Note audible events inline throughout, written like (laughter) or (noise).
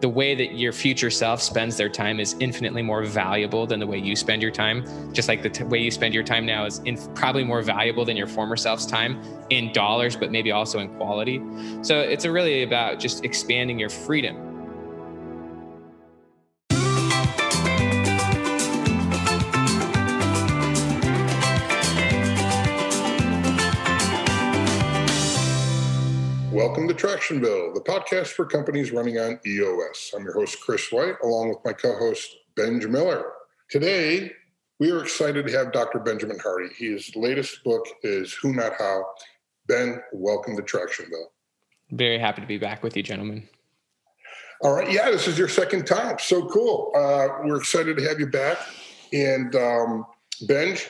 the way that your future self spends their time is infinitely more valuable than the way you spend your time. Just like the t- way you spend your time now is inf- probably more valuable than your former self's time in dollars, but maybe also in quality. So it's really about just expanding your freedom Welcome to Tractionville, the podcast for companies running on EOS. I'm your host, Chris White, along with my co host, Benj Miller. Today, we are excited to have Dr. Benjamin Hardy. His latest book is Who Not How. Ben, welcome to Tractionville. Very happy to be back with you, gentlemen. All right. Yeah, this is your second time. So cool. Uh, we're excited to have you back. And um, Benj,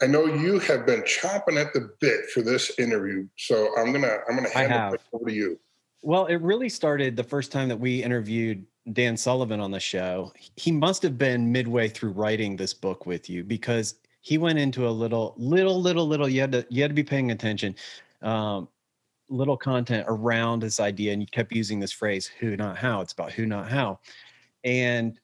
I know you have been chomping at the bit for this interview, so I'm gonna I'm gonna hand it over to you. Well, it really started the first time that we interviewed Dan Sullivan on the show. He must have been midway through writing this book with you because he went into a little, little, little, little. You had to you had to be paying attention. Um, little content around this idea, and you kept using this phrase "who, not how." It's about who, not how, and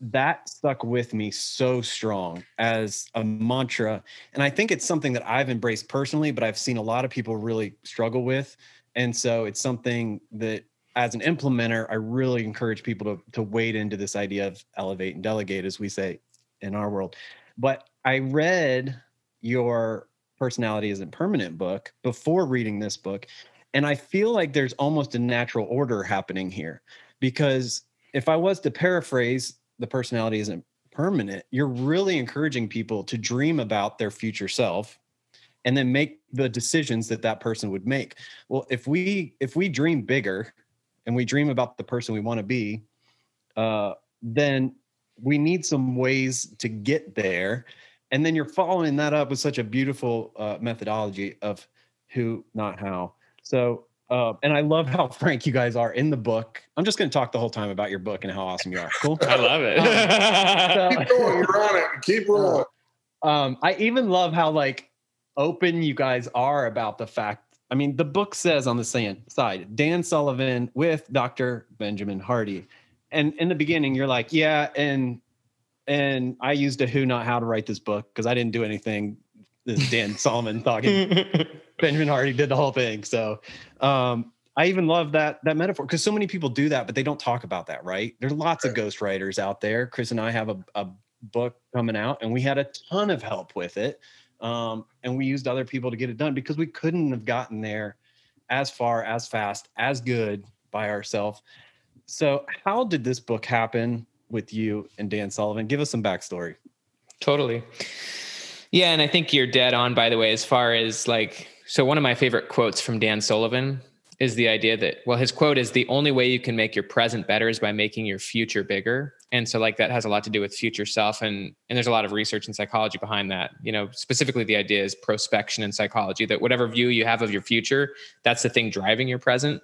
that stuck with me so strong as a mantra. And I think it's something that I've embraced personally, but I've seen a lot of people really struggle with. And so it's something that as an implementer, I really encourage people to, to wade into this idea of elevate and delegate, as we say in our world. But I read your personality isn't permanent book before reading this book. And I feel like there's almost a natural order happening here because if I was to paraphrase the personality isn't permanent, you're really encouraging people to dream about their future self and then make the decisions that that person would make. Well, if we if we dream bigger and we dream about the person we want to be, uh, then we need some ways to get there. And then you're following that up with such a beautiful uh, methodology of who, not how. So uh, and I love how (laughs) frank you guys are in the book. I'm just going to talk the whole time about your book and how awesome you are. Cool. I love it. Um, (laughs) so, Keep going. You're on it. Keep rolling. Um, I even love how like open you guys are about the fact. I mean, the book says on the side, Dan Sullivan with Dr. Benjamin Hardy, and in the beginning, you're like, yeah, and and I used a who not how to write this book because I didn't do anything. This is Dan (laughs) Sullivan talking. Benjamin Hardy did the whole thing. So um, I even love that that metaphor because so many people do that, but they don't talk about that, right? There's lots right. of ghostwriters out there. Chris and I have a, a, book coming out, and we had a ton of help with it. Um, and we used other people to get it done because we couldn't have gotten there as far, as fast, as good by ourselves. So, how did this book happen with you and Dan Sullivan? Give us some backstory. Totally. Yeah, and I think you're dead on, by the way, as far as like so one of my favorite quotes from Dan Sullivan is the idea that well his quote is the only way you can make your present better is by making your future bigger. And so like that has a lot to do with future self and and there's a lot of research and psychology behind that. You know specifically the idea is prospection in psychology that whatever view you have of your future that's the thing driving your present.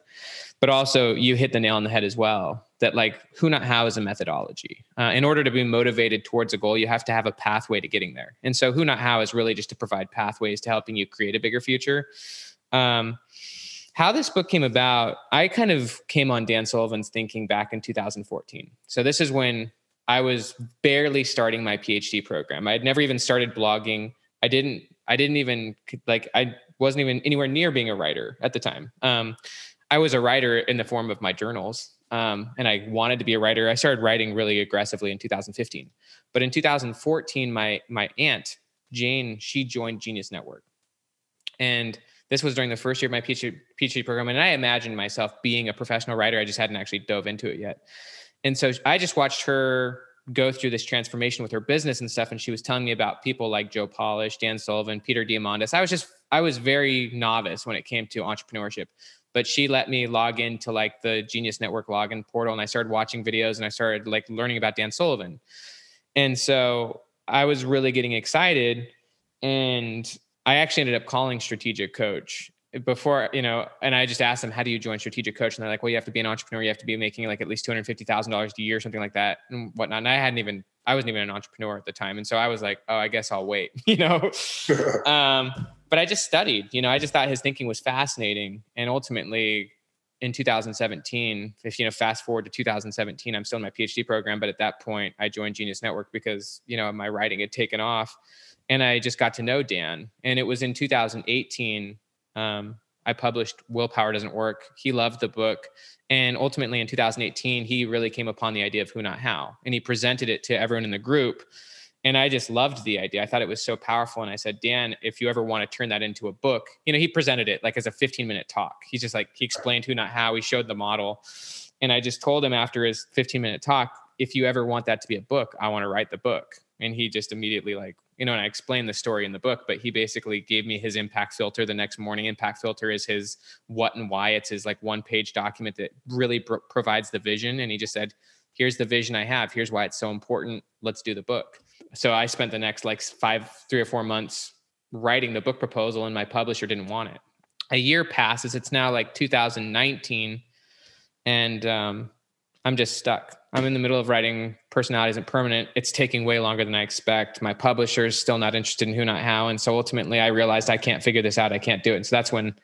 But also you hit the nail on the head as well that like who not how is a methodology. Uh, in order to be motivated towards a goal you have to have a pathway to getting there. And so who not how is really just to provide pathways to helping you create a bigger future. Um, how this book came about i kind of came on dan sullivan's thinking back in 2014 so this is when i was barely starting my phd program i had never even started blogging i didn't i didn't even like i wasn't even anywhere near being a writer at the time um, I was a writer in the form of my journals. Um, and I wanted to be a writer. I started writing really aggressively in 2015. But in 2014, my my aunt Jane she joined Genius Network, and this was during the first year of my PhD, PhD program. And I imagined myself being a professional writer. I just hadn't actually dove into it yet. And so I just watched her go through this transformation with her business and stuff. And she was telling me about people like Joe Polish, Dan Sullivan, Peter Diamandis. I was just I was very novice when it came to entrepreneurship but she let me log into like the Genius Network login portal and I started watching videos and I started like learning about Dan Sullivan. And so I was really getting excited and I actually ended up calling strategic coach before, you know, and I just asked them, how do you join strategic coach? And they're like, well, you have to be an entrepreneur. You have to be making like at least $250,000 a year, or something like that and whatnot. And I hadn't even, I wasn't even an entrepreneur at the time. And so I was like, oh, I guess I'll wait, (laughs) you know? (laughs) um, but I just studied, you know, I just thought his thinking was fascinating. And ultimately, in 2017, if you know, fast forward to 2017, I'm still in my PhD program, but at that point, I joined Genius Network because you know my writing had taken off, and I just got to know Dan. And it was in 2018 um, I published Willpower Doesn't Work. He loved the book, and ultimately in 2018, he really came upon the idea of Who Not How, and he presented it to everyone in the group and I just loved the idea. I thought it was so powerful. And I said, Dan, if you ever want to turn that into a book, you know, he presented it like as a 15 minute talk. He's just like, he explained who, not how. He showed the model. And I just told him after his 15 minute talk, if you ever want that to be a book, I want to write the book. And he just immediately, like, you know, and I explained the story in the book, but he basically gave me his impact filter the next morning. Impact filter is his what and why. It's his like one page document that really pr- provides the vision. And he just said, here's the vision I have. Here's why it's so important. Let's do the book so I spent the next like five, three or four months writing the book proposal, and my publisher didn't want it. A year passes. It's now like 2019, and um, I'm just stuck. I'm in the middle of writing Personality Isn't Permanent. It's taking way longer than I expect. My publisher is still not interested in Who Not How, and so ultimately I realized I can't figure this out. I can't do it. And so that's when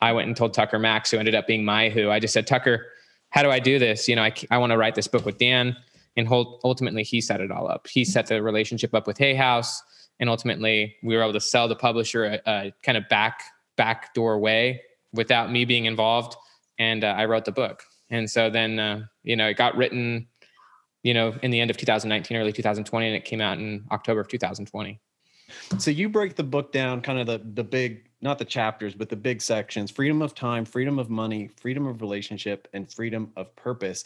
I went and told Tucker Max, who ended up being my Who. I just said, Tucker, how do I do this? You know, I, I want to write this book with Dan and ultimately he set it all up. He set the relationship up with Hay House, and ultimately we were able to sell the publisher a, a kind of back backdoor way without me being involved, and uh, I wrote the book. And so then uh, you know it got written, you know, in the end of 2019, early 2020, and it came out in October of 2020. So you break the book down, kind of the the big, not the chapters, but the big sections: freedom of time, freedom of money, freedom of relationship, and freedom of purpose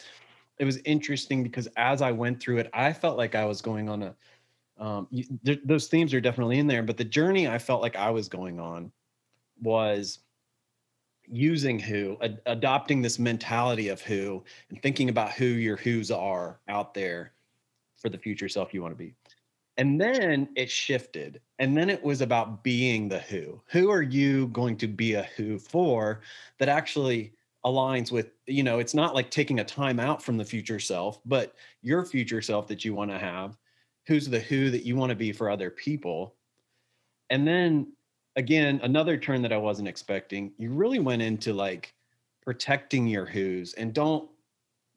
it was interesting because as I went through it, I felt like I was going on a um, you, th- those themes are definitely in there, but the journey I felt like I was going on was using who, ad- adopting this mentality of who, and thinking about who your who's are out there for the future self you want to be. And then it shifted. And then it was about being the who. Who are you going to be a who for that actually aligns with you know it's not like taking a time out from the future self but your future self that you want to have who's the who that you want to be for other people. And then again another turn that i wasn't expecting you really went into like protecting your who's and don't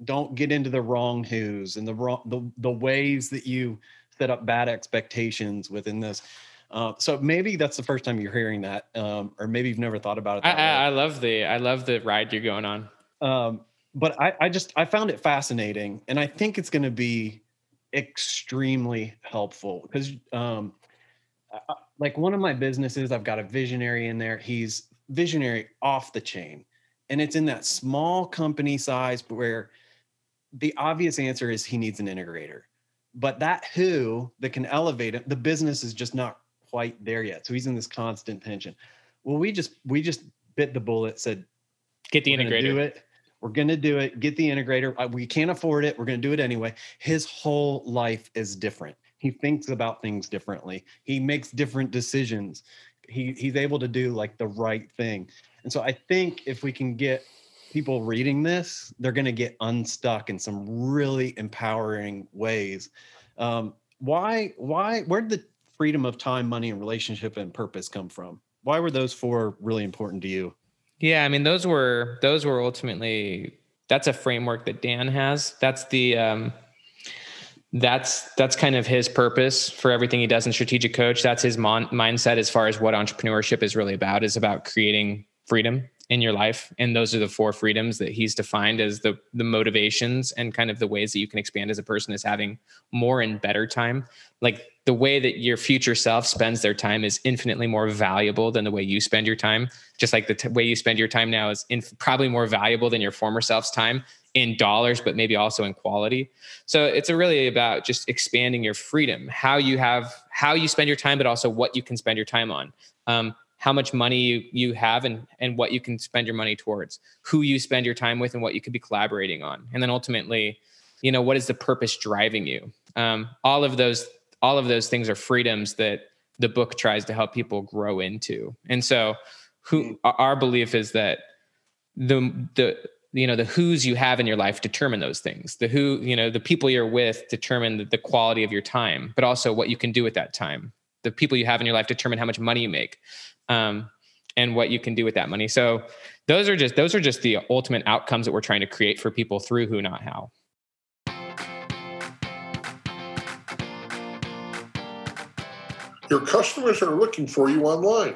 don't get into the wrong who's and the wrong the, the ways that you set up bad expectations within this uh, so maybe that's the first time you're hearing that, um, or maybe you've never thought about it. I, I, I, love the I love the ride you're going on. Um, but I, I just I found it fascinating, and I think it's going to be extremely helpful because, um, I, like one of my businesses, I've got a visionary in there. He's visionary off the chain, and it's in that small company size where the obvious answer is he needs an integrator but that who that can elevate it the business is just not quite there yet. So he's in this constant tension. Well, we just we just bit the bullet, said, get the integrator. Do it. We're going to do it. Get the integrator. Uh, we can't afford it. We're going to do it anyway. His whole life is different. He thinks about things differently. He makes different decisions. He he's able to do like the right thing. And so I think if we can get people reading this, they're going to get unstuck in some really empowering ways. Um, why why where did the freedom of time, money, and relationship and purpose come from? Why were those four really important to you? Yeah, I mean, those were those were ultimately that's a framework that Dan has. That's the um, that's that's kind of his purpose for everything he does in strategic coach. That's his mon- mindset as far as what entrepreneurship is really about is about creating freedom in your life and those are the four freedoms that he's defined as the the motivations and kind of the ways that you can expand as a person is having more and better time. Like the way that your future self spends their time is infinitely more valuable than the way you spend your time. Just like the t- way you spend your time now is inf- probably more valuable than your former self's time in dollars but maybe also in quality. So it's really about just expanding your freedom how you have how you spend your time but also what you can spend your time on. Um, how much money you, you have and, and what you can spend your money towards, who you spend your time with and what you could be collaborating on. And then ultimately, you know, what is the purpose driving you? Um, all of those, all of those things are freedoms that the book tries to help people grow into. And so who our belief is that the, the, you know the who's you have in your life determine those things the who you know the people you're with determine the, the quality of your time but also what you can do with that time the people you have in your life determine how much money you make um, and what you can do with that money. So those are just those are just the ultimate outcomes that we're trying to create for people through who not how Your customers are looking for you online.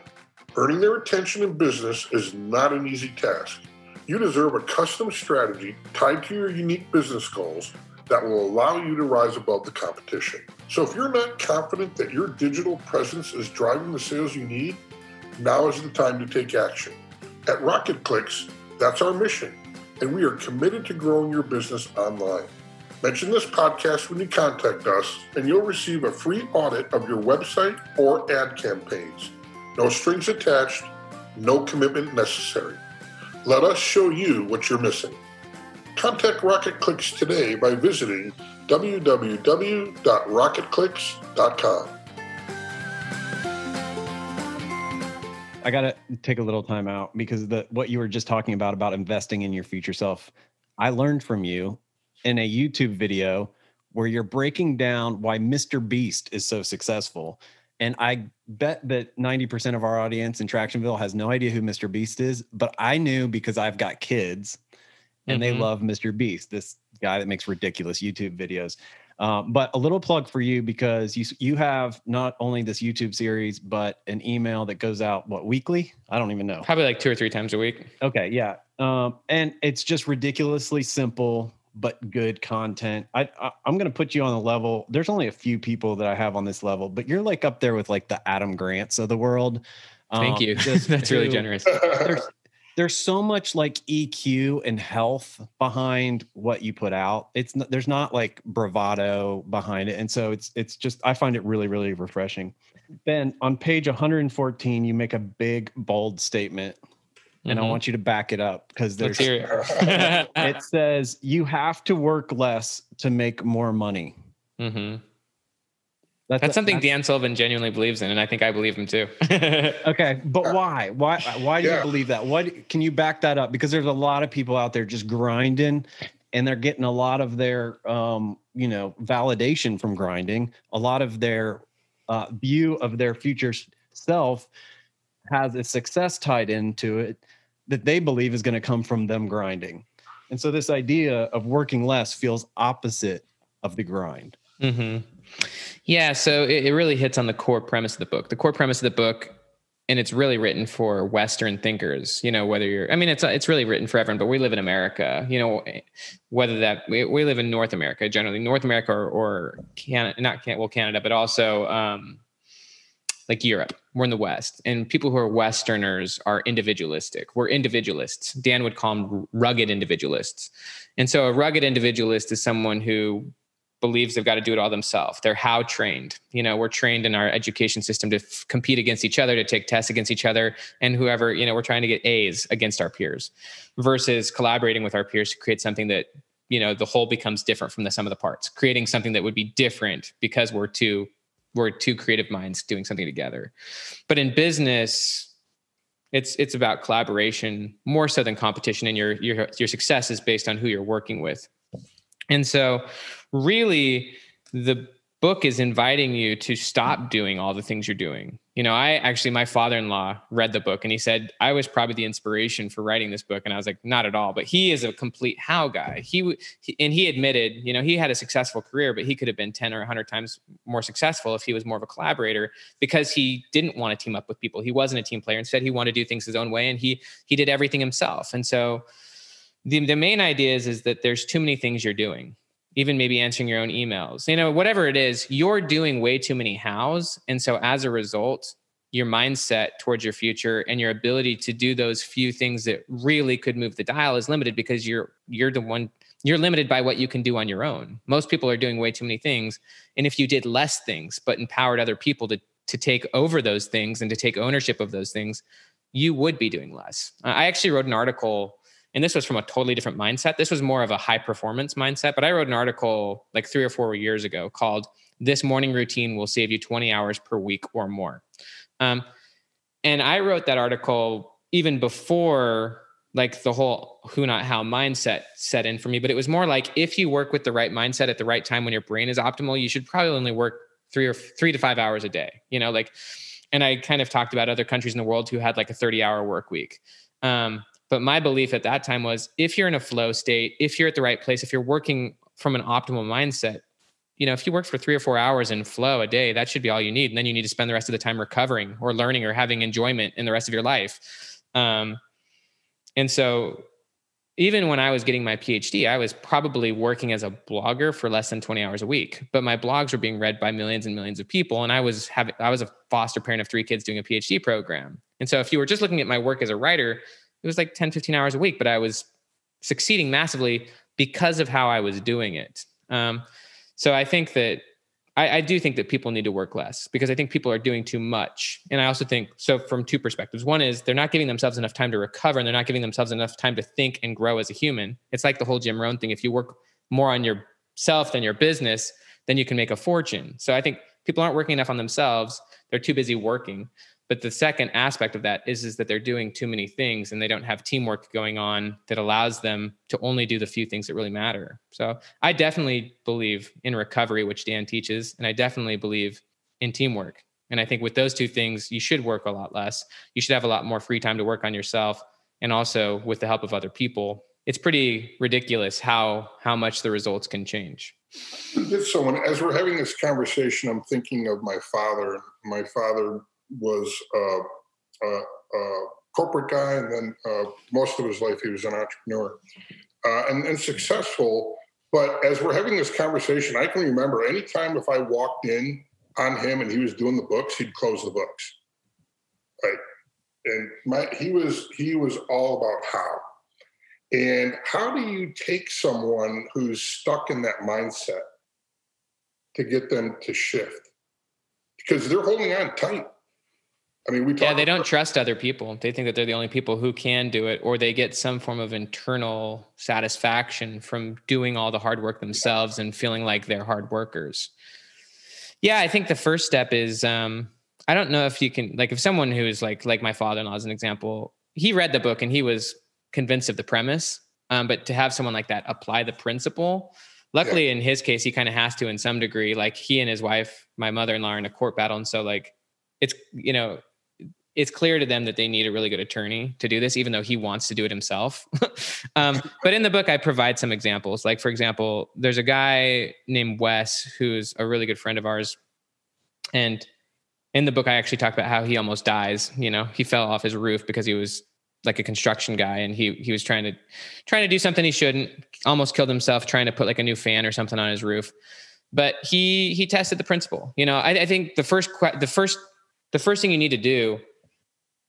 Earning their attention in business is not an easy task. You deserve a custom strategy tied to your unique business goals that will allow you to rise above the competition. So if you're not confident that your digital presence is driving the sales you need, now is the time to take action. At Rocket Clicks, that's our mission, and we are committed to growing your business online. Mention this podcast when you contact us, and you'll receive a free audit of your website or ad campaigns. No strings attached, no commitment necessary. Let us show you what you're missing. Contact Rocket Clicks today by visiting www.rocketclicks.com. I got to take a little time out because the what you were just talking about about investing in your future self. I learned from you in a YouTube video where you're breaking down why Mr. Beast is so successful. And I bet that 90% of our audience in Tractionville has no idea who Mr. Beast is, but I knew because I've got kids and mm-hmm. they love Mr. Beast, this guy that makes ridiculous YouTube videos. Um, but a little plug for you because you you have not only this YouTube series but an email that goes out what weekly? I don't even know. Probably like two or three times a week. Okay, yeah, um, and it's just ridiculously simple but good content. I, I am going to put you on a level. There's only a few people that I have on this level, but you're like up there with like the Adam Grants of the world. Thank um, you. (laughs) That's really generous. (laughs) There's, there's so much like EQ and health behind what you put out. It's not, there's not like bravado behind it, and so it's it's just I find it really really refreshing. Ben, on page 114, you make a big bold statement and mm-hmm. I want you to back it up because there's it. (laughs) it says you have to work less to make more money. Mm-hmm. That's, that's, something that's, Dan Sullivan genuinely believes in, and I think I believe him too. (laughs) okay, but why? Why? Why do yeah. you believe that? What can you back that up? Because there's a lot of people out there just grinding, and they're getting a lot of their, um, you know, validation from grinding. A lot of their uh, view of their future self has a success tied into it that they believe is going to come from them grinding. And so this idea of working less feels opposite of the grind. Mm-hmm. Yeah. So it, it really hits on the core premise of the book. The core premise of the book and it's really written for western thinkers you know whether you're i mean it's it's really written for everyone but we live in america you know whether that we, we live in north america generally north america or, or canada not can well canada but also um, like Europe. We're in the West, and people who are Westerners are individualistic. We're individualists. Dan would call them rugged individualists. And so, a rugged individualist is someone who believes they've got to do it all themselves. They're how trained. You know, we're trained in our education system to f- compete against each other, to take tests against each other, and whoever, you know, we're trying to get A's against our peers versus collaborating with our peers to create something that, you know, the whole becomes different from the sum of the parts, creating something that would be different because we're two we're two creative minds doing something together. But in business, it's it's about collaboration more so than competition, and your your your success is based on who you're working with. And so, really, the book is inviting you to stop doing all the things you're doing. You know, I actually, my father in law read the book and he said, I was probably the inspiration for writing this book. And I was like, not at all. But he is a complete how guy. He, and he admitted, you know, he had a successful career, but he could have been 10 or 100 times more successful if he was more of a collaborator because he didn't want to team up with people. He wasn't a team player. Instead, he wanted to do things his own way and he, he did everything himself. And so, the, the main idea is, is that there's too many things you're doing even maybe answering your own emails, you know, whatever it is, you're doing way too many hows. And so as a result, your mindset towards your future and your ability to do those few things that really could move the dial is limited because you're you're the one you're limited by what you can do on your own. Most people are doing way too many things. And if you did less things but empowered other people to to take over those things and to take ownership of those things, you would be doing less. I actually wrote an article and this was from a totally different mindset. This was more of a high performance mindset. But I wrote an article like three or four years ago called This Morning Routine Will Save You 20 Hours Per Week or More. Um, and I wrote that article even before like the whole who not how mindset set in for me. But it was more like if you work with the right mindset at the right time when your brain is optimal, you should probably only work three or three to five hours a day. You know, like, and I kind of talked about other countries in the world who had like a 30 hour work week. Um, but my belief at that time was if you're in a flow state, if you're at the right place, if you're working from an optimal mindset, you know, if you work for three or four hours in flow a day, that should be all you need. And then you need to spend the rest of the time recovering or learning or having enjoyment in the rest of your life. Um, and so even when I was getting my PhD, I was probably working as a blogger for less than 20 hours a week, but my blogs were being read by millions and millions of people. And I was having, I was a foster parent of three kids doing a PhD program. And so if you were just looking at my work as a writer, it was like 10, 15 hours a week, but I was succeeding massively because of how I was doing it. Um, so I think that I, I, do think that people need to work less because I think people are doing too much. And I also think so from two perspectives. One is they're not giving themselves enough time to recover and they're not giving themselves enough time to think and grow as a human. It's like the whole Jim Rohn thing. If you work more on yourself than your business, then you can make a fortune. So I think people aren't working enough on themselves. They're too busy working. But the second aspect of that is, is that they're doing too many things and they don't have teamwork going on that allows them to only do the few things that really matter. So I definitely believe in recovery, which Dan teaches, and I definitely believe in teamwork. And I think with those two things, you should work a lot less. You should have a lot more free time to work on yourself and also with the help of other people. It's pretty ridiculous how how much the results can change. So when, as we're having this conversation, I'm thinking of my father. My father was a, a, a corporate guy, and then uh, most of his life he was an entrepreneur uh, and, and successful. But as we're having this conversation, I can remember anytime if I walked in on him and he was doing the books, he'd close the books. Right. And my he was he was all about how. And how do you take someone who's stuck in that mindset to get them to shift? Because they're holding on tight. I mean, we yeah, they don't trust other people. They think that they're the only people who can do it, or they get some form of internal satisfaction from doing all the hard work themselves and feeling like they're hard workers. Yeah, I think the first step is um, I don't know if you can like if someone who is like like my father-in-law as an example, he read the book and he was convinced of the premise, um, but to have someone like that apply the principle. Luckily, yeah. in his case, he kind of has to in some degree. Like he and his wife, my mother-in-law, are in a court battle, and so like it's you know it's clear to them that they need a really good attorney to do this, even though he wants to do it himself. (laughs) um, but in the book, I provide some examples. Like, for example, there's a guy named Wes who's a really good friend of ours. And in the book, I actually talk about how he almost dies. You know, he fell off his roof because he was like a construction guy and he he was trying to trying to do something he shouldn't almost killed himself trying to put like a new fan or something on his roof but he he tested the principle you know i, I think the first the first the first thing you need to do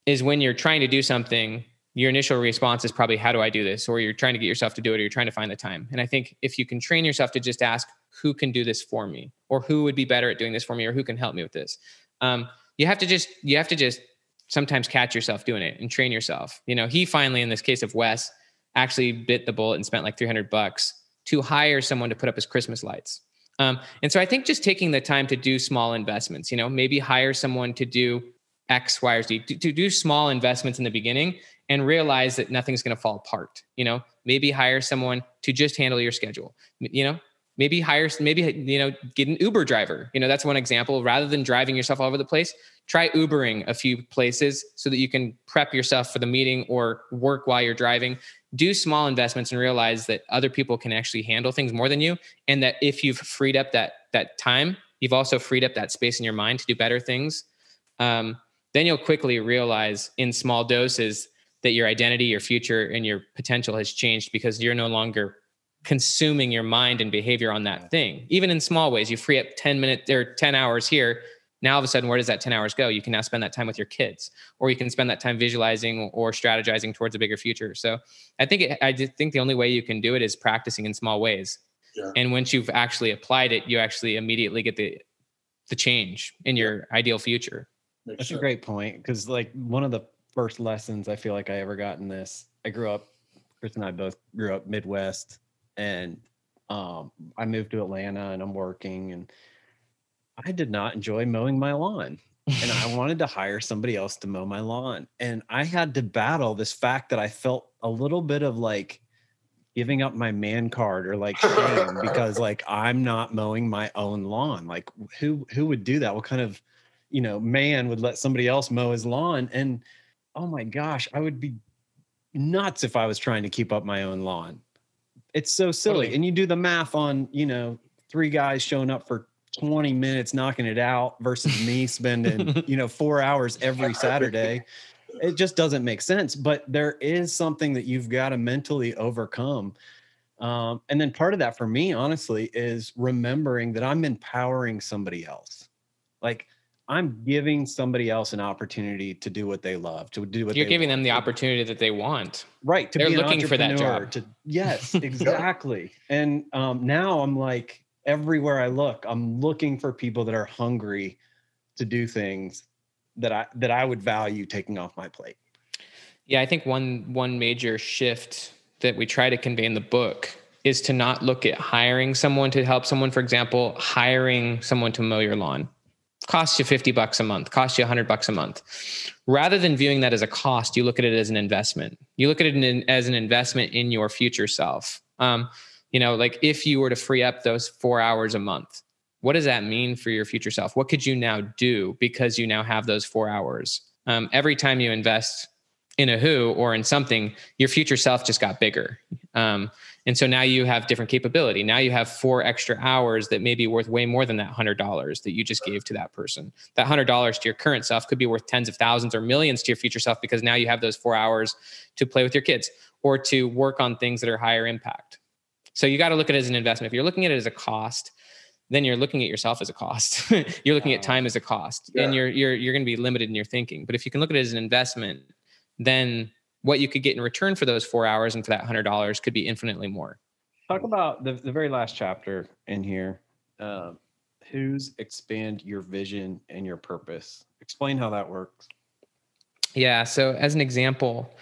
is when you're trying to do something, your initial response is probably, How do I do this? Or you're trying to get yourself to do it, or you're trying to find the time. And I think if you can train yourself to just ask, Who can do this for me? Or who would be better at doing this for me? Or who can help me with this? Um, you have to just, you have to just sometimes catch yourself doing it and train yourself. You know, he finally, in this case of Wes, actually bit the bullet and spent like 300 bucks to hire someone to put up his Christmas lights. Um, and so I think just taking the time to do small investments, you know, maybe hire someone to do X, Y, or Z, to, to do small investments in the beginning and realize that nothing's going to fall apart. You know, maybe hire someone to just handle your schedule. You know, maybe hire, maybe, you know, get an Uber driver. You know, that's one example. Rather than driving yourself all over the place, try Ubering a few places so that you can prep yourself for the meeting or work while you're driving. Do small investments and realize that other people can actually handle things more than you. And that if you've freed up that, that time, you've also freed up that space in your mind to do better things. Um, then you'll quickly realize in small doses that your identity, your future, and your potential has changed because you're no longer consuming your mind and behavior on that thing. Even in small ways, you free up 10 minutes or 10 hours here. Now, all of a sudden, where does that 10 hours go? You can now spend that time with your kids, or you can spend that time visualizing or strategizing towards a bigger future. So I think, it, I think the only way you can do it is practicing in small ways. Yeah. And once you've actually applied it, you actually immediately get the, the change in your ideal future. Makes That's sense. a great point because, like, one of the first lessons I feel like I ever got in this, I grew up. Chris and I both grew up Midwest, and um, I moved to Atlanta, and I'm working, and I did not enjoy mowing my lawn. and I (laughs) wanted to hire somebody else to mow my lawn. And I had to battle this fact that I felt a little bit of like giving up my man card or like shame (laughs) because like I'm not mowing my own lawn. Like who who would do that? What kind of you know man would let somebody else mow his lawn and oh my gosh i would be nuts if I was trying to keep up my own lawn. It's so silly. And you do the math on, you know, three guys showing up for 20 minutes knocking it out versus me spending, (laughs) you know, four hours every Saturday. It just doesn't make sense. But there is something that you've got to mentally overcome. Um, and then part of that for me, honestly, is remembering that I'm empowering somebody else. Like I'm giving somebody else an opportunity to do what they love, to do what they you're giving them the opportunity that they want. Right. To They're looking for that job. To, yes, (laughs) exactly. and um, now I'm like, everywhere I look, I'm looking for people that are hungry to do things that I that I would value taking off my plate. Yeah, I think one one major shift that we try to convey in the book is to not look at hiring someone to help someone. For example, hiring someone to mow your lawn costs you 50 bucks a month, costs you 100 bucks a month. Rather than viewing that as a cost, you look at it as an investment. You look at it as an investment in your future self. Um, you know like if you were to free up those four hours a month what does that mean for your future self what could you now do because you now have those four hours um, every time you invest in a who or in something your future self just got bigger um, and so now you have different capability now you have four extra hours that may be worth way more than that $100 that you just gave to that person that $100 to your current self could be worth tens of thousands or millions to your future self because now you have those four hours to play with your kids or to work on things that are higher impact so you got to look at it as an investment. If you're looking at it as a cost, then you're looking at yourself as a cost. (laughs) you're looking at time as a cost, yeah. and you're you're you're going to be limited in your thinking. But if you can look at it as an investment, then what you could get in return for those four hours and for that hundred dollars could be infinitely more. Talk about the the very last chapter in here. Uh, who's expand your vision and your purpose? Explain how that works. Yeah. So as an example,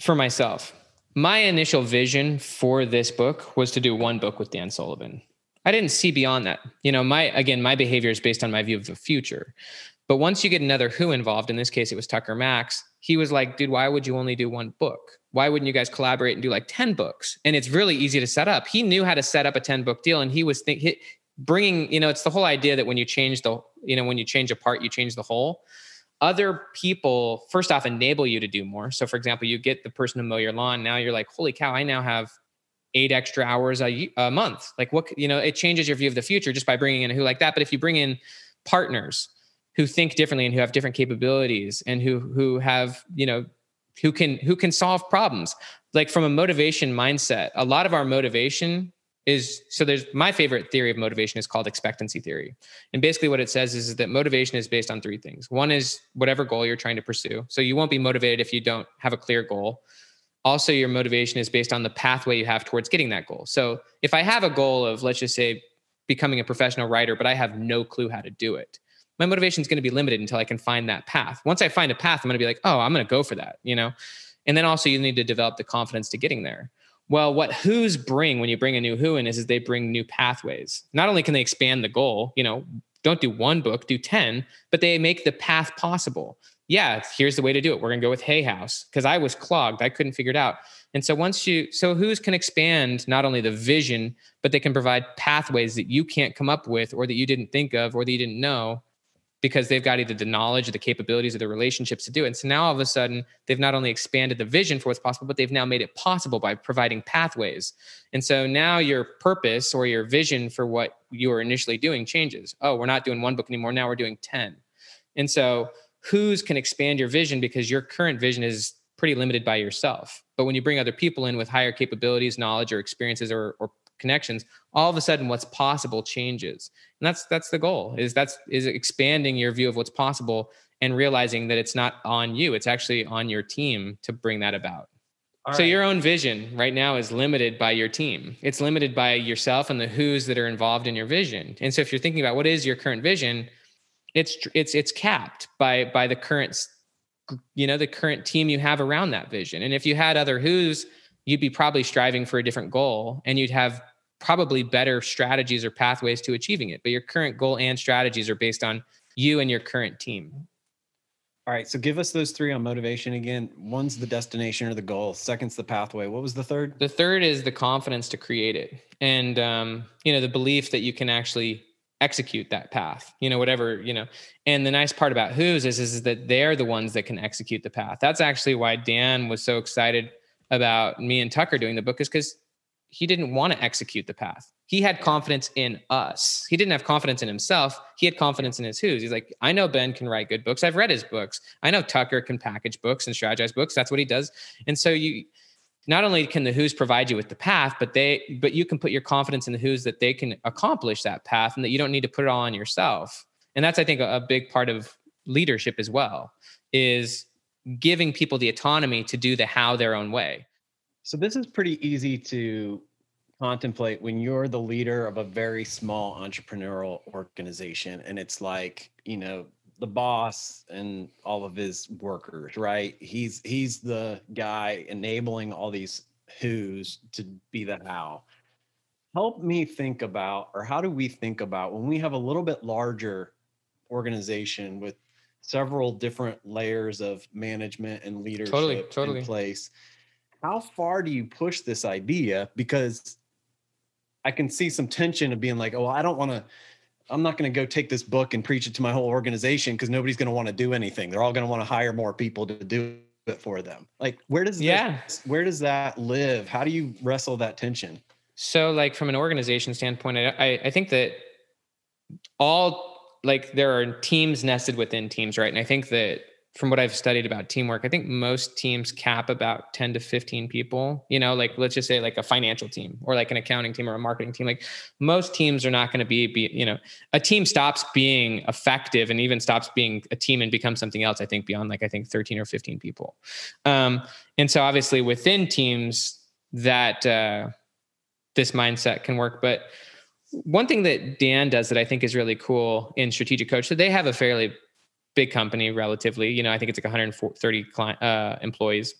for myself, my initial vision for this book was to do one book with Dan Sullivan. I didn't see beyond that. You know, my again, my behavior is based on my view of the future. But once you get another who involved, in this case it was Tucker Max, he was like, dude, why would you only do one book? Why wouldn't you guys collaborate and do like 10 books? And it's really easy to set up. He knew how to set up a 10 book deal and he was think, bringing, you know, it's the whole idea that when you change the, you know, when you change a part, you change the whole other people first off enable you to do more so for example you get the person to mow your lawn now you're like holy cow i now have eight extra hours a, a month like what you know it changes your view of the future just by bringing in a who like that but if you bring in partners who think differently and who have different capabilities and who who have you know who can who can solve problems. Like from a motivation mindset a lot of our motivation is so there's my favorite theory of motivation is called expectancy theory. And basically what it says is, is, that motivation is based on three things. One is whatever goal you're trying to pursue. So you won't be motivated if you don't have a clear goal. Also your motivation is based on the pathway you have towards getting that goal. So if i have a goal of let's just say becoming a professional writer but i have no clue how to do it my motivation is going to be limited until i can find that path once i find a path i'm going to be like oh i'm going to go for that you know and then also you need to develop the confidence to getting there well, what who's bring when you bring a new who in is, is they bring new pathways. Not only can they expand the goal, you know, don't do one book, do 10, but they make the path possible. Yeah, here's the way to do it. We're going to go with Hay House because I was clogged. I couldn't figure it out. And so once you, so who's can expand not only the vision, but they can provide pathways that you can't come up with or that you didn't think of or that you didn't know because they've got either the knowledge or the capabilities or the relationships to do it. And so now all of a sudden, they've not only expanded the vision for what's possible, but they've now made it possible by providing pathways. And so now your purpose or your vision for what you were initially doing changes. Oh, we're not doing one book anymore. Now we're doing 10. And so who's can expand your vision because your current vision is pretty limited by yourself. But when you bring other people in with higher capabilities, knowledge, or experiences or, or connections all of a sudden what's possible changes and that's that's the goal is that's is expanding your view of what's possible and realizing that it's not on you it's actually on your team to bring that about. All so right. your own vision right now is limited by your team. It's limited by yourself and the who's that are involved in your vision. And so if you're thinking about what is your current vision it's it's it's capped by by the current you know the current team you have around that vision. And if you had other who's you'd be probably striving for a different goal and you'd have probably better strategies or pathways to achieving it. But your current goal and strategies are based on you and your current team. All right. So give us those three on motivation again. One's the destination or the goal. Second's the pathway. What was the third? The third is the confidence to create it. And, um, you know, the belief that you can actually execute that path you know whatever you know and the nice part about who's is is that they're the ones that can execute the path that's actually why dan was so excited about me and tucker doing the book is because he didn't want to execute the path. He had confidence in us. He didn't have confidence in himself. He had confidence in his who's. He's like i know ben can write good books. I've read his books. I know tucker can package books and strategize books. That's what he does. And so you not only can the who's provide you with the path but they but you can put your confidence in the who's that they can accomplish that path and that you don't need to put it all on yourself. And that's i think a, a big part of leadership as well is giving people the autonomy to do the how their own way so this is pretty easy to contemplate when you're the leader of a very small entrepreneurial organization and it's like you know the boss and all of his workers, right? He's he's the guy enabling all these who's to be the how. Help me think about, or how do we think about when we have a little bit larger organization with several different layers of management and leadership totally, totally. in place? How far do you push this idea? Because I can see some tension of being like, oh, I don't want to I'm not going to go take this book and preach it to my whole organization because nobody's going to want to do anything. They're all going to want to hire more people to do it for them. Like, where does yeah, this, where does that live? How do you wrestle that tension? So, like from an organization standpoint, I I think that all like there are teams nested within teams, right? And I think that from what I've studied about teamwork, I think most teams cap about 10 to 15 people, you know, like let's just say like a financial team or like an accounting team or a marketing team. Like most teams are not going to be, be, you know, a team stops being effective and even stops being a team and becomes something else, I think beyond like, I think 13 or 15 people. Um, and so obviously within teams that, uh, this mindset can work, but one thing that Dan does that I think is really cool in strategic coach, so they have a fairly big company relatively. You know, I think it's like 130 client, uh, employees.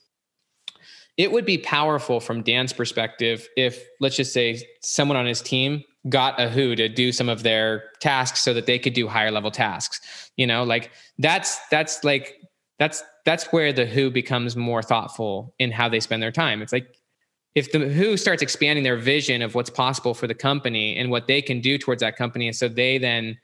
It would be powerful from Dan's perspective if, let's just say, someone on his team got a who to do some of their tasks so that they could do higher level tasks. You know, like that's that's like that's that's where the who becomes more thoughtful in how they spend their time. It's like if the who starts expanding their vision of what's possible for the company and what they can do towards that company, and so they then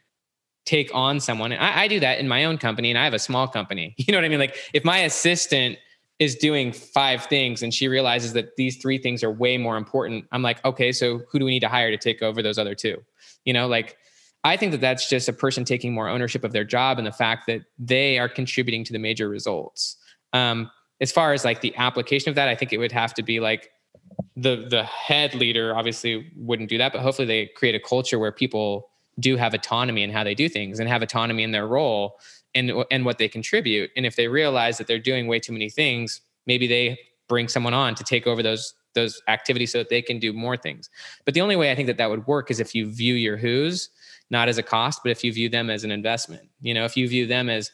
take on someone. I, I, do that in my own company and I have a small company. (laughs) You know what I mean? Like if my assistant is doing five things and she realizes that these three things are way more important, I'm like, okay, so who do we need to hire to take over those other two? You know, like I think that that's just a person taking more ownership of their job and the fact that they are contributing to the major results. Um, as far as like the application of that, I think it would have to be like the the head leader obviously wouldn't do that, but hopefully they create a culture where people do have autonomy in how they do things and have autonomy in their role and and what they contribute. And if they realize that they're doing way too many things, maybe they bring someone on to take over those those activities so that they can do more things. But the only way I think that that would work is if you view your who's not as a cost, but if you view them as an investment. You know, if you view them as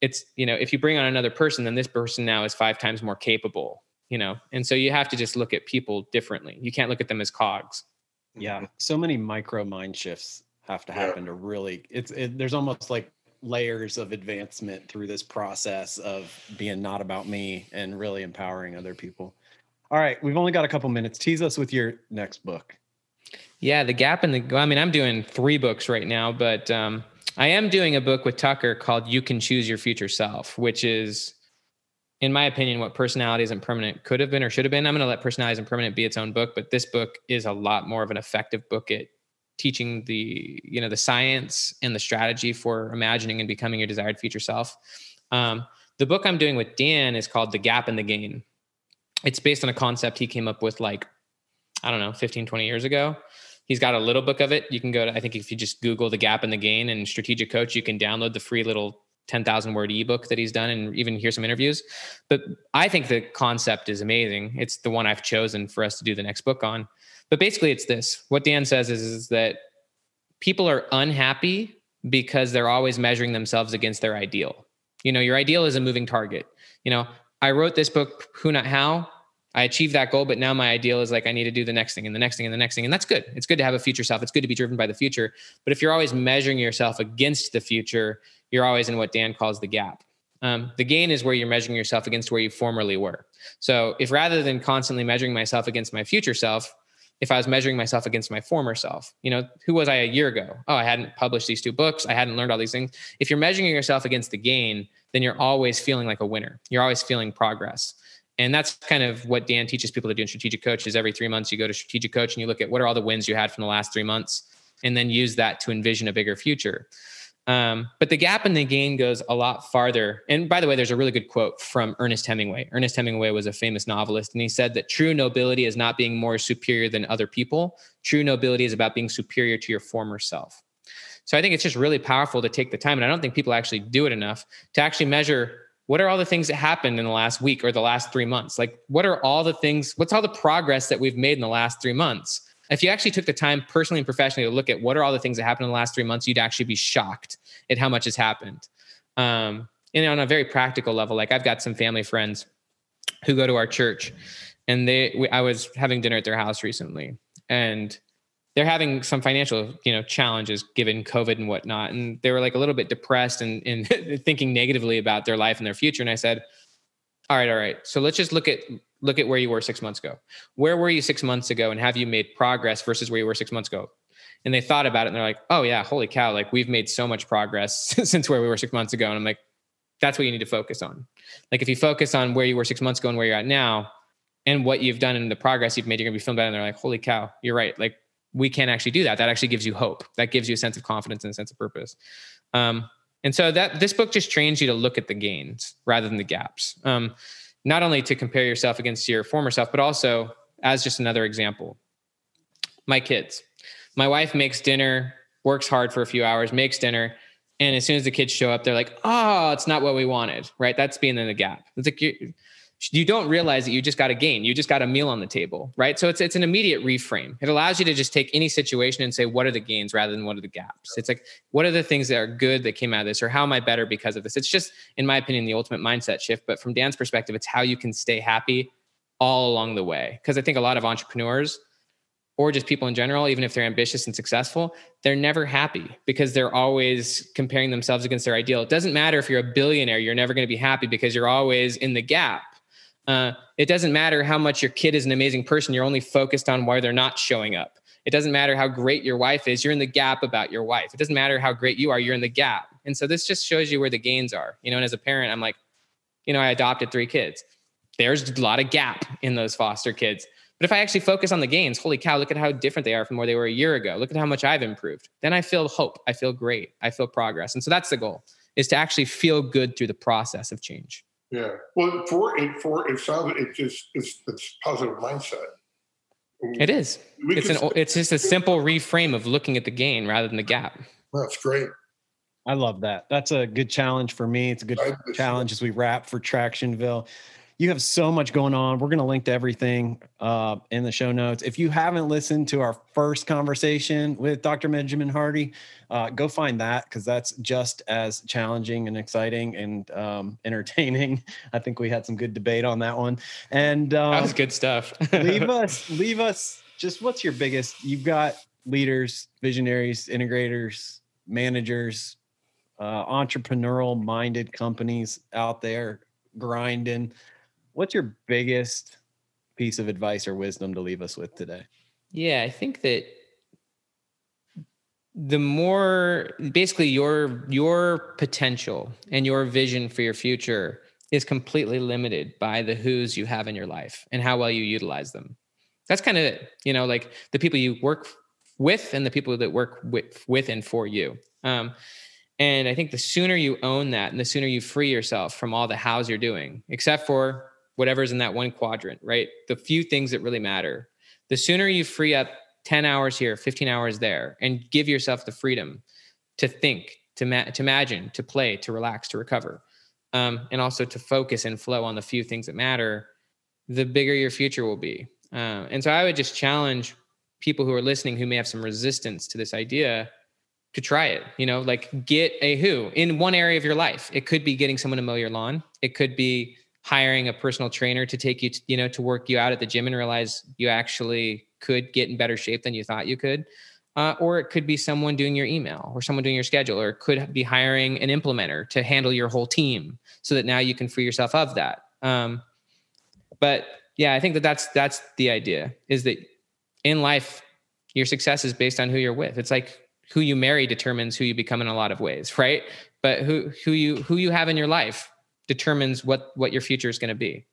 it's you know if you bring on another person then this person now is five times more capable you know and so you have to just look at people differently you can't look at them as cogs yeah so many micro mind shifts have to happen yeah. to really it's it, there's almost like layers of advancement through this process of being not about me and really empowering other people. All right we've only got a couple minutes. Tease us with your next book. Yeah the gap in the i mean i'm doing three books right now but um, i am doing a book with tucker called you can choose your future self which is in my opinion what personality isn't permanent could have been or should have been. I'm going to let personality isn't permanent be its own book but this book is a lot more of an effective book at teaching the you know the science and the strategy for imagining and becoming your desired future self um, the book i'm doing with dan is called the gap and the gain it's based on a concept he came up with like i don't know 15 20 years ago he's got a little book of it you can go to i think if you just google the gap and the gain and strategic coach you can download the free little 10,000 word ebook that he's done and even hear some interviews. But I think the concept is amazing. It's the one I've chosen for us to do the next book on. But basically, it's this what Dan says is, is that people are unhappy because they're always measuring themselves against their ideal. You know, your ideal is a moving target. You know, I wrote this book, Who Not How. I achieved that goal, but now my ideal is like I need to do the next thing and the next thing and the next thing. And that's good. It's good to have a future self. It's good to be driven by the future. But if you're always measuring yourself against the future, you're always in what Dan calls the gap. Um, the gain is where you're measuring yourself against where you formerly were. So if rather than constantly measuring myself against my future self, if I was measuring myself against my former self. You know, who was I a year ago? Oh, I hadn't published these two books. I hadn't learned all these things. If you're measuring yourself against the gain, then you're always feeling like a winner. You're always feeling progress. And that's kind of what Dan teaches people to do in strategic coach is every three months you go to strategic coach and you look at what are all the wins you had from the last three months and then use that to envision a bigger future. Um, but the gap and the gain goes a lot farther. And by the way, there's a really good quote from Ernest Hemingway. Ernest Hemingway was a famous novelist, and he said that true nobility is not being more superior than other people. True nobility is about being superior to your former self. So I think it's just really powerful to take the time, and I don't think people actually do it enough to actually measure what are all the things that happened in the last week or the last three months. Like, what are all the things? What's all the progress that we've made in the last three months? If you actually took the time personally and professionally to look at what are all the things that happened in the last three months, you'd actually be shocked at how much has happened. Um, and on a very practical level, like I've got some family friends who go to our church, and they, we, I was having dinner at their house recently, and they're having some financial, you know, challenges given COVID and whatnot, and they were like a little bit depressed and, and (laughs) thinking negatively about their life and their future. And I said, "All right, all right, so let's just look at look at where you were six months ago. Where were you six months ago, and have you made progress versus where you were six months ago? And they thought about it, and they're like, "Oh yeah, holy cow! Like we've made so much progress (laughs) since where we were six months ago." And I'm like, "That's what you need to focus on. Like if you focus on where you were six months ago and where you're at now, and what you've done and the progress you've made, you're gonna be feeling better." And they're like, "Holy cow, you're right. Like we can't actually do that. That actually gives you hope. That gives you a sense of confidence and a sense of purpose." Um, and so that this book just trains you to look at the gains rather than the gaps. Um, not only to compare yourself against your former self, but also as just another example. My kids. My wife makes dinner, works hard for a few hours, makes dinner, and as soon as the kids show up, they're like, "Oh, it's not what we wanted." Right? That's being in the gap. It's like you don't realize that you just got a gain. You just got a meal on the table, right? So it's it's an immediate reframe. It allows you to just take any situation and say, what are the gains rather than what are the gaps? It's like, what are the things that are good that came out of this, or how am I better because of this? It's just, in my opinion, the ultimate mindset shift. But from Dan's perspective, it's how you can stay happy all along the way. Because I think a lot of entrepreneurs or just people in general, even if they're ambitious and successful, they're never happy because they're always comparing themselves against their ideal. It doesn't matter if you're a billionaire, you're never going to be happy because you're always in the gap uh, it doesn't matter how much your kid is an amazing person. You're only focused on why they're not showing up. It doesn't matter how great your wife is. You're in the gap about your wife. It doesn't matter how great you are. You're in the gap. And so this just shows you where the gains are. You know, and as a parent, I'm like, you know, I adopted three kids. There's a lot of gap in those foster kids. But if I actually focus on the gains, holy cow, look at how different they are from where they were a year ago. Look at how much I've improved. Then I feel hope. I feel great. I feel progress. And so that's the goal is to actually feel good through the process of change. Yeah. Well, for it, for it sounds it just it's it's positive mindset. It is. We it's an it's just a simple reframe of looking at the gain rather than the gap. That's great. I love that. That's a good challenge for me. It's a good challenge as we wrap for Tractionville you have so much going on. We're going to link to everything uh, in the show notes. If you haven't listened to our first conversation with Dr. Benjamin Hardy, uh, go find that because that's just as challenging and exciting and um, (laughs) entertaining. I think we had some good debate on that one. And um, that was good stuff. (laughs) leave us, leave us. Just what's your biggest? You've got leaders, visionaries, integrators, managers, uh, entrepreneurial minded companies out there grinding what's your biggest piece of advice or wisdom to leave us with today? Yeah, I think that the more basically your your potential and your vision for your future is completely limited by the who's you have in your life and how well you utilize them. That's kind of it. You know, like the people you work with and the people that work with with and for you. Um, and I think the sooner you own that and the sooner you free yourself from all the hows you're doing, except for whatever's in that one quadrant, right? The few things that really matter. The sooner you free up 10 hours here, 15 hours there, and give yourself the freedom to think, to, ma- to imagine, to play, to relax, to recover, um, and also to focus and flow on the few things that matter, the bigger your future will be. Uh, and so I would just challenge people who are listening who may have some resistance to this idea to try it. You know, like get a who in one area of your life. It could be getting someone to mow your lawn. It could be hiring a personal trainer to take you to, you know to work you out at the gym and realize you actually could get in better shape than you thought you could uh, or it could be someone doing your email or someone doing your schedule or it could be hiring an implementer to handle your whole team so that now you can free yourself of that um, but yeah i think that that's that's the idea is that in life, your success is based on who you're with. It's like who you marry determines who you become in a lot of ways, right? But who who you who you have in your life determines what what your future is going to be.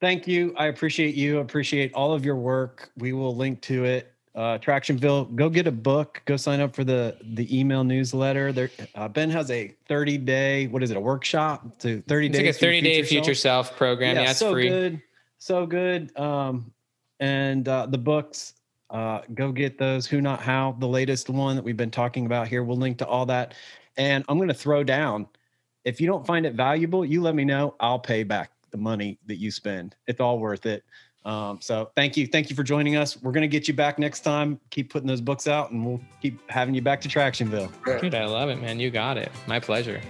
Thank you. I appreciate you. Appreciate all of your work. We will link to it. Uh, Tractionville, go get a book. Go sign up for the the email newsletter. There, uh, Ben has a 30 day. What is it? A workshop to 30 it's days. like a 30 day future self, self program. Yeah, yeah, it's so free. good, so good. Um, and uh, the books. Uh, go get those. Who not how the latest one that we've been talking about here. We'll link to all that. And I'm going to throw down. If you don't find it valuable, you let me know. I'll pay back the money that you spend. It's all worth it. Um, so thank you. Thank you for joining us. We're going to get you back next time. Keep putting those books out and we'll keep having you back to Tractionville. Dude, I love it, man. You got it. My pleasure.